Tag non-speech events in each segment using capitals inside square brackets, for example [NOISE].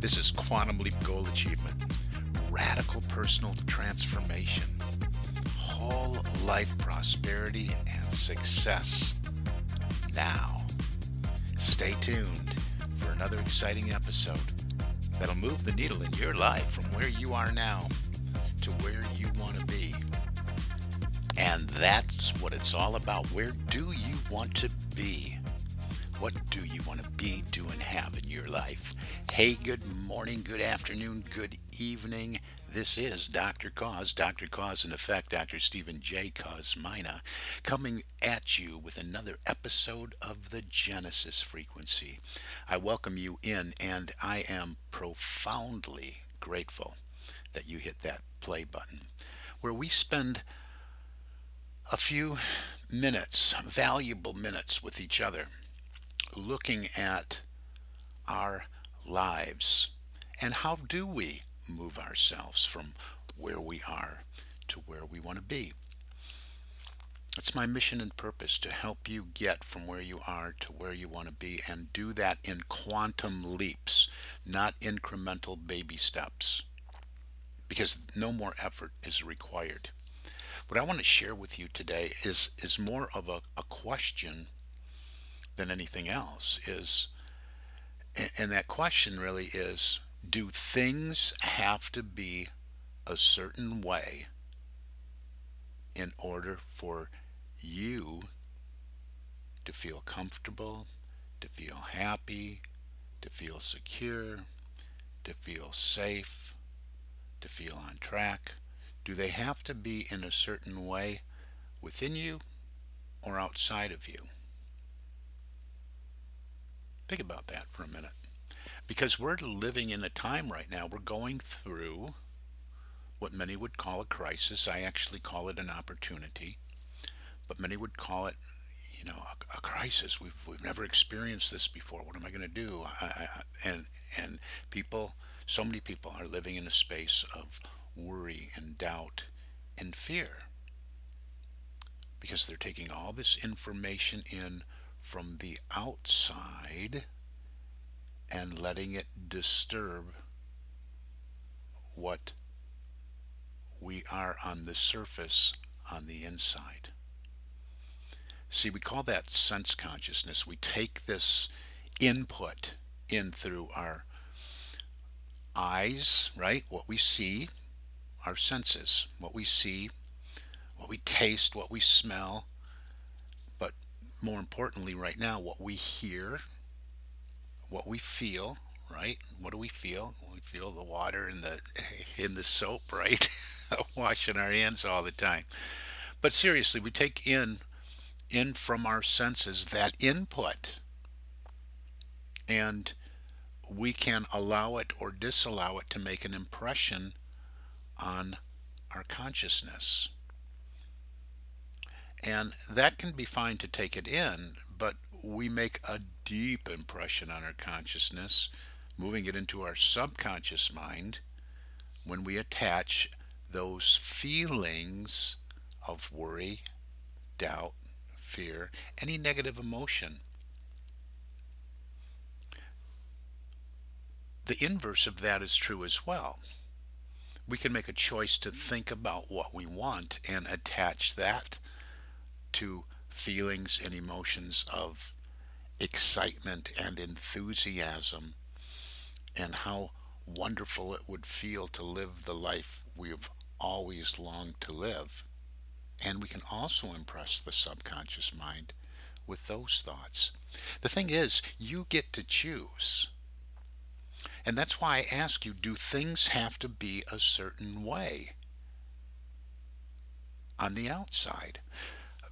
This is Quantum Leap Goal Achievement, radical personal transformation, whole life prosperity and success. Now, stay tuned for another exciting episode that'll move the needle in your life from where you are now to where you want to be. And that's what it's all about. Where do you want to be? What do you want to be, do, and have in your life? Hey, good morning, good afternoon, good evening. This is Dr. Koz, Dr. Koz in Effect, Dr. Stephen J. Kosmyna, coming at you with another episode of the Genesis Frequency. I welcome you in, and I am profoundly grateful that you hit that play button, where we spend a few minutes, valuable minutes with each other looking at our lives and how do we move ourselves from where we are to where we want to be. It's my mission and purpose to help you get from where you are to where you want to be and do that in quantum leaps, not incremental baby steps, because no more effort is required. What I want to share with you today is, is more of a, a question than anything else is and that question really is do things have to be a certain way in order for you to feel comfortable, to feel happy, to feel secure, to feel safe, to feel on track? Do they have to be in a certain way within you or outside of you? Think about that for a minute. Because we're living in a time right now, we're going through what many would call a crisis. I actually call it an opportunity, but many would call it, you know, a, a crisis. We've we've never experienced this before. What am I going to do? I, I, and and people, so many people are living in a space of worry and doubt and fear because they're taking all this information in from the outside and letting it disturb what we are on the surface on the inside. See, we call that sense consciousness. We take this input in through our eyes, right? What we see, our senses, what we see, what we taste, what we smell, more importantly right now what we hear what we feel right? What do we feel? We feel the water in the [LAUGHS] in the soap right? [LAUGHS] Washing our hands all the time. But seriously we take in in from our senses that input. And we can allow it or disallow it to make an impression on our consciousness and that can be fine to take it in, but we make a deep impression on our consciousness, moving it into our subconscious mind when we attach those feelings of worry, doubt, fear, any negative emotion. The inverse of that is true as well. We can make a choice to think about what we want and attach that to feelings and emotions of excitement and enthusiasm and how wonderful it would feel to live the life we've always longed to live. And we can also impress the subconscious mind with those thoughts. The thing is, you get to choose. And that's why I ask you do things have to be a certain way on the outside?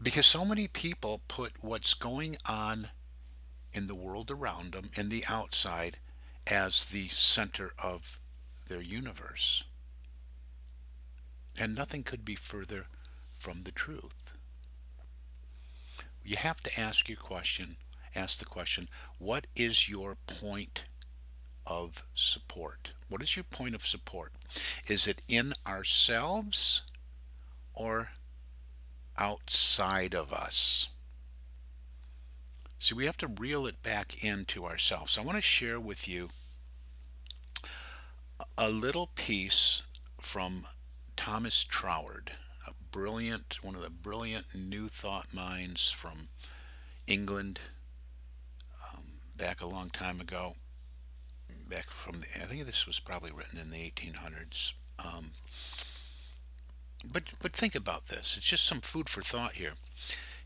Because so many people put what's going on in the world around them in the outside as the center of their universe. And nothing could be further from the truth. You have to ask your question, ask the question, what is your point of support? What is your point of support? Is it in ourselves or outside of us? See, we have to reel it back into ourselves. I want to share with you a little piece from Thomas Troward, a brilliant, one of the brilliant New Thought minds from England um, back a long time ago. Back from the, I think this was probably written in the 1800s. Um, but but think about this. It's just some food for thought here.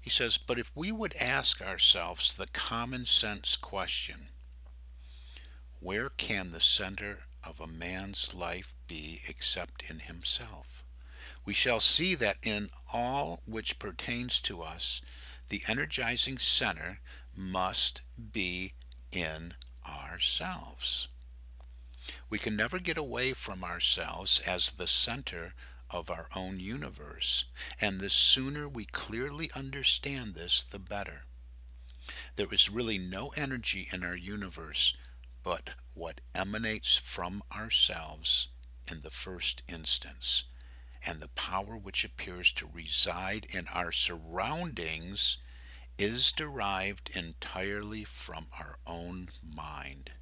He says, but if we would ask ourselves the common sense question, where can the center of a man's life be except in himself? We shall see that in all which pertains to us, the energizing center must be in ourselves. We can never get away from ourselves as the center of our own universe, and the sooner we clearly understand this, the better. There is really no energy in our universe but what emanates from ourselves in the first instance, and the power which appears to reside in our surroundings is derived entirely from our own mind.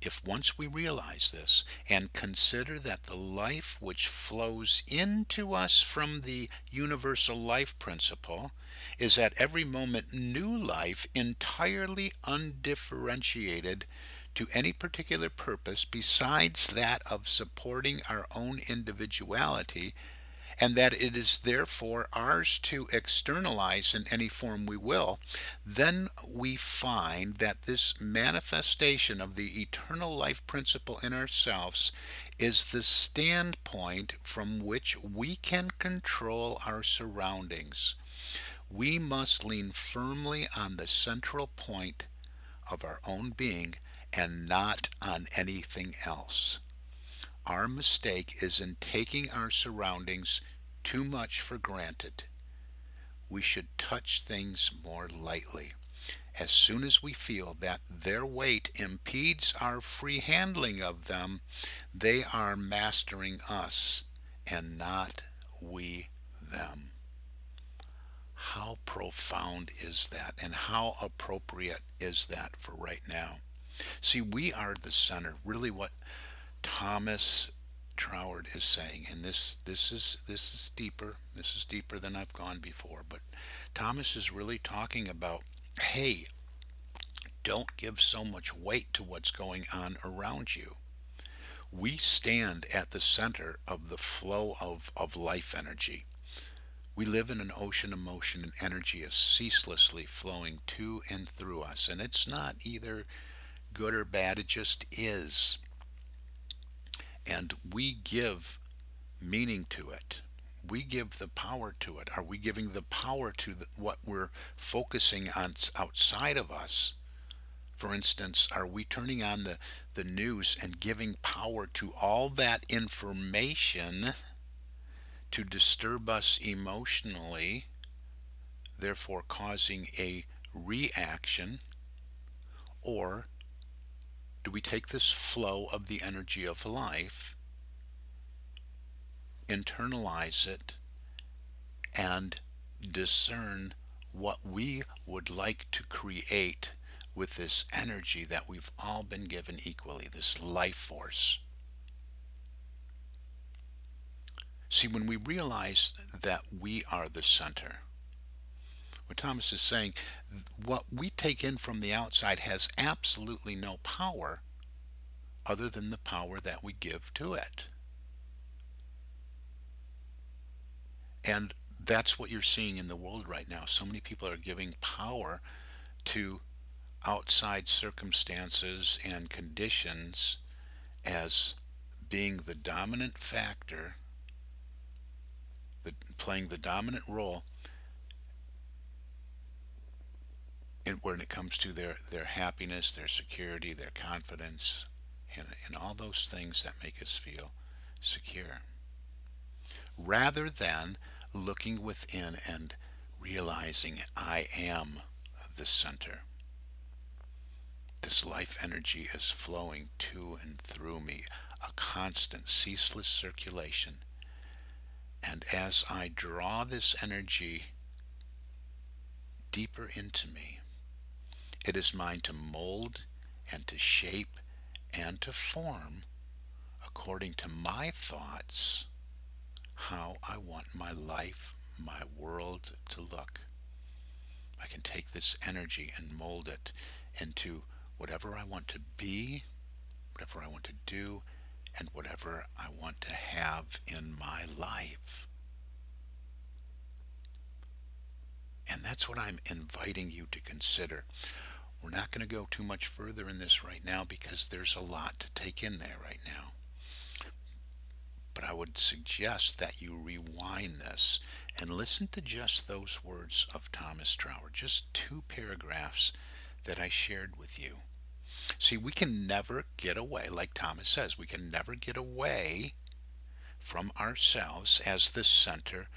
If once we realize this and consider that the life which flows into us from the universal life principle is at every moment new life entirely undifferentiated to any particular purpose besides that of supporting our own individuality and that it is therefore ours to externalize in any form we will, then we find that this manifestation of the eternal life principle in ourselves is the standpoint from which we can control our surroundings. We must lean firmly on the central point of our own being and not on anything else. Our mistake is in taking our surroundings too much for granted. We should touch things more lightly. As soon as we feel that their weight impedes our free handling of them, they are mastering us and not we them. How profound is that, and how appropriate is that for right now? See, we are the center. Really, what Thomas Troward is saying, and this this is this is deeper. This is deeper than I've gone before. But Thomas is really talking about, hey, don't give so much weight to what's going on around you. We stand at the center of the flow of, of life energy. We live in an ocean of motion, and energy is ceaselessly flowing to and through us. And it's not either good or bad, it just is and we give meaning to it. We give the power to it. Are we giving the power to the, what we're focusing on outside of us? For instance, are we turning on the, the news and giving power to all that information to disturb us emotionally, therefore causing a reaction? Or do we take this flow of the energy of life, internalize it, and discern what we would like to create with this energy that we've all been given equally, this life force? See, when we realize that we are the center, what Thomas is saying, what we take in from the outside has absolutely no power other than the power that we give to it. And that's what you're seeing in the world right now. So many people are giving power to outside circumstances and conditions as being the dominant factor, the, playing the dominant role in, when it comes to their, their happiness, their security, their confidence, and, and all those things that make us feel secure. Rather than looking within and realizing I am the center. This life energy is flowing to and through me, a constant, ceaseless circulation. And as I draw this energy deeper into me, it is mine to mold and to shape and to form according to my thoughts how I want my life, my world to look. I can take this energy and mold it into whatever I want to be, whatever I want to do, and whatever I want to have in my life. And that's what I'm inviting you to consider. We're not going to go too much further in this right now because there's a lot to take in there right now. But I would suggest that you rewind this and listen to just those words of Thomas Troward, just two paragraphs that I shared with you. See, we can never get away, like Thomas says, we can never get away from ourselves as the center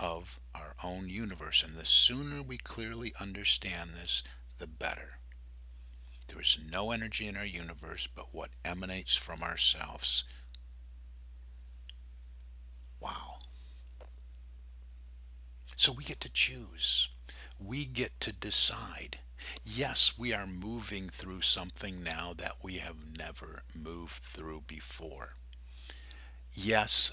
of our own universe. And the sooner we clearly understand this, the better. There is no energy in our universe but what emanates from ourselves. Wow. So we get to choose. We get to decide. Yes, we are moving through something now that we have never moved through before. Yes,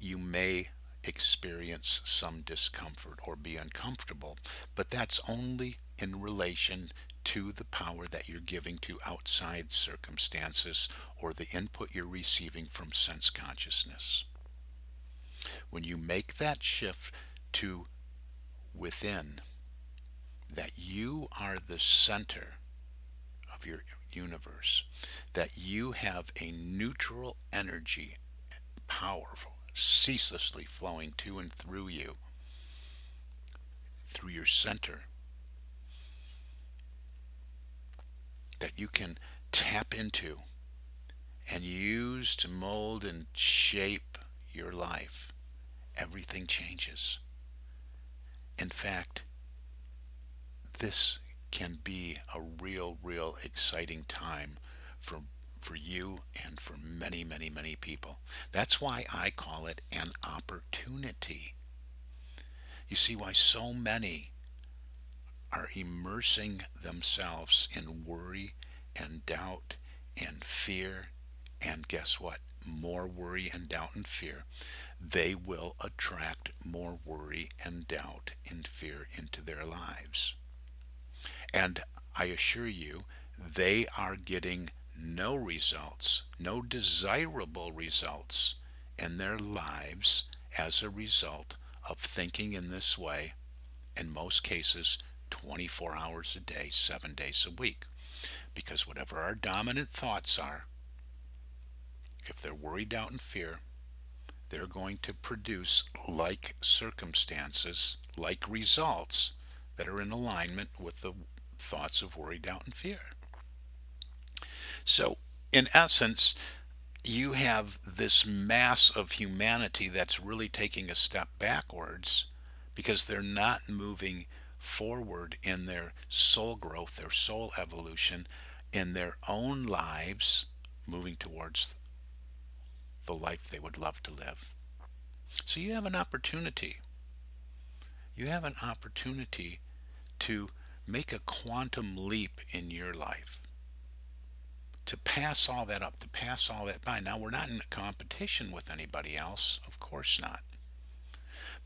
you may experience some discomfort or be uncomfortable, but that's only in relation to the power that you're giving to outside circumstances or the input you're receiving from sense consciousness. When you make that shift to within, that you are the center of your universe, that you have a neutral energy, powerful, ceaselessly flowing to and through you, through your center, that you can tap into and use to mold and shape your life, everything changes. In fact, this can be a real, real exciting time for for you and for many, many, many people. That's why I call it an opportunity. You see why so many are immersing themselves in worry and doubt and fear. And guess what? More worry and doubt and fear. They will attract more worry and doubt and fear into their lives. And I assure you, they are getting no results, no desirable results in their lives as a result of thinking in this way, in most cases, 24 hours a day, seven days a week. Because whatever our dominant thoughts are, if they're worried, doubt, and fear, they're going to produce like circumstances, like results that are in alignment with the thoughts of worry, doubt, and fear. So, in essence, you have this mass of humanity that's really taking a step backwards because they're not moving forward in their soul growth, their soul evolution, in their own lives, moving towards the life they would love to live. So you have an opportunity. You have an opportunity to make a quantum leap in your life. To pass all that up, to pass all that by. Now, we're not in a competition with anybody else, of course not.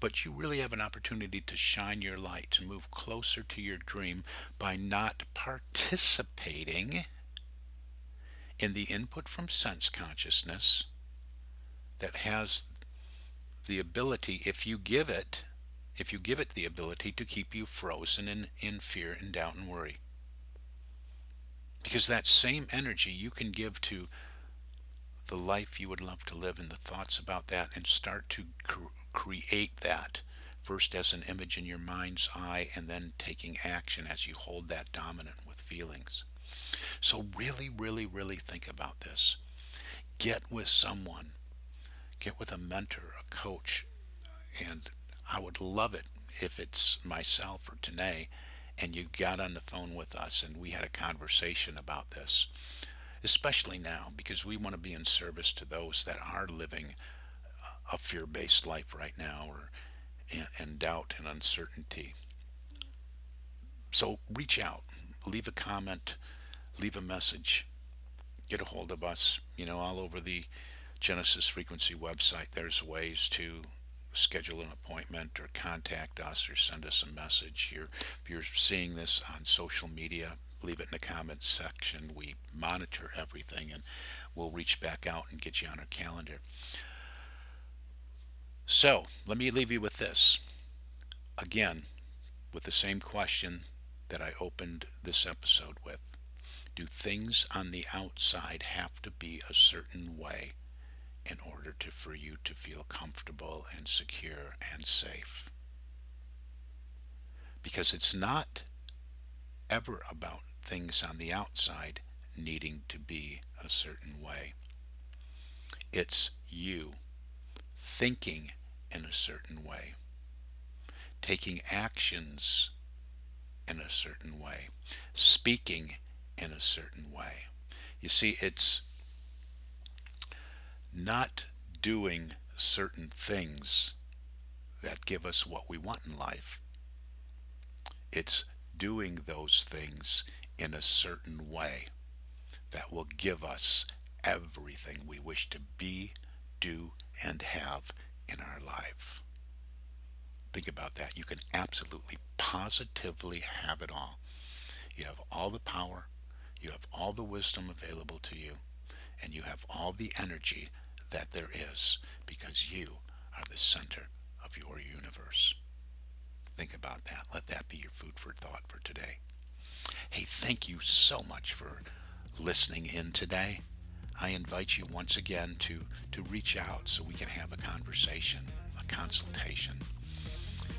But you really have an opportunity to shine your light, to move closer to your dream by not participating in the input from sense consciousness that has the ability, if you give it, if you give it the ability to keep you frozen in, in fear and doubt and worry. Because that same energy you can give to the life you would love to live and the thoughts about that and start to cr- create that first as an image in your mind's eye and then taking action as you hold that dominant with feelings. So really, really, really think about this. Get with someone. Get with a mentor, a coach, and I would love it if it's myself or Tanae and you got on the phone with us and we had a conversation about this, especially now because we want to be in service to those that are living uh, a fear-based life right now or in, in doubt and uncertainty. So reach out, leave a comment, leave a message, get a hold of us. You know, all over the Genesis Frequency website, there's ways to schedule an appointment or contact us or send us a message. You're, if you're seeing this on social media, leave it in the comments section. We monitor everything and we'll reach back out and get you on our calendar. So let me leave you with this. Again, with the same question that I opened this episode with. Do things on the outside have to be a certain way in order to, for you to feel comfortable and secure and safe? Because it's not ever about things on the outside needing to be a certain way. It's you thinking in a certain way, taking actions in a certain way, speaking in a certain way. You see, it's not doing certain things that give us what we want in life. It's doing those things in a certain way that will give us everything we wish to be, do, and have in our life. Think about that. You can absolutely, positively have it all. You have all the power, you have all the wisdom available to you, and you have all the energy that there is because you are the center of your universe. Think about that. Let that be your food for thought for today. Hey, thank you so much for listening in today. I invite you once again to, to reach out so we can have a conversation, a consultation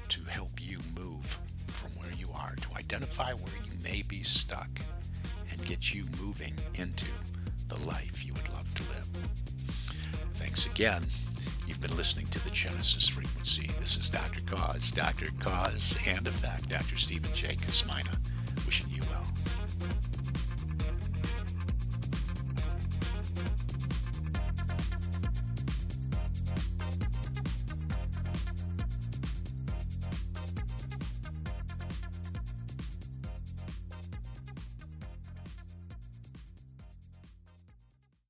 to help you move from where you are, to identify where you may be stuck and get you moving into the life you would love to live. Thanks again. You've been listening to the Genesis Frequency. This is Dr. Koz, Dr. Koz and Effect, Dr. Stephen J. Kosmyna,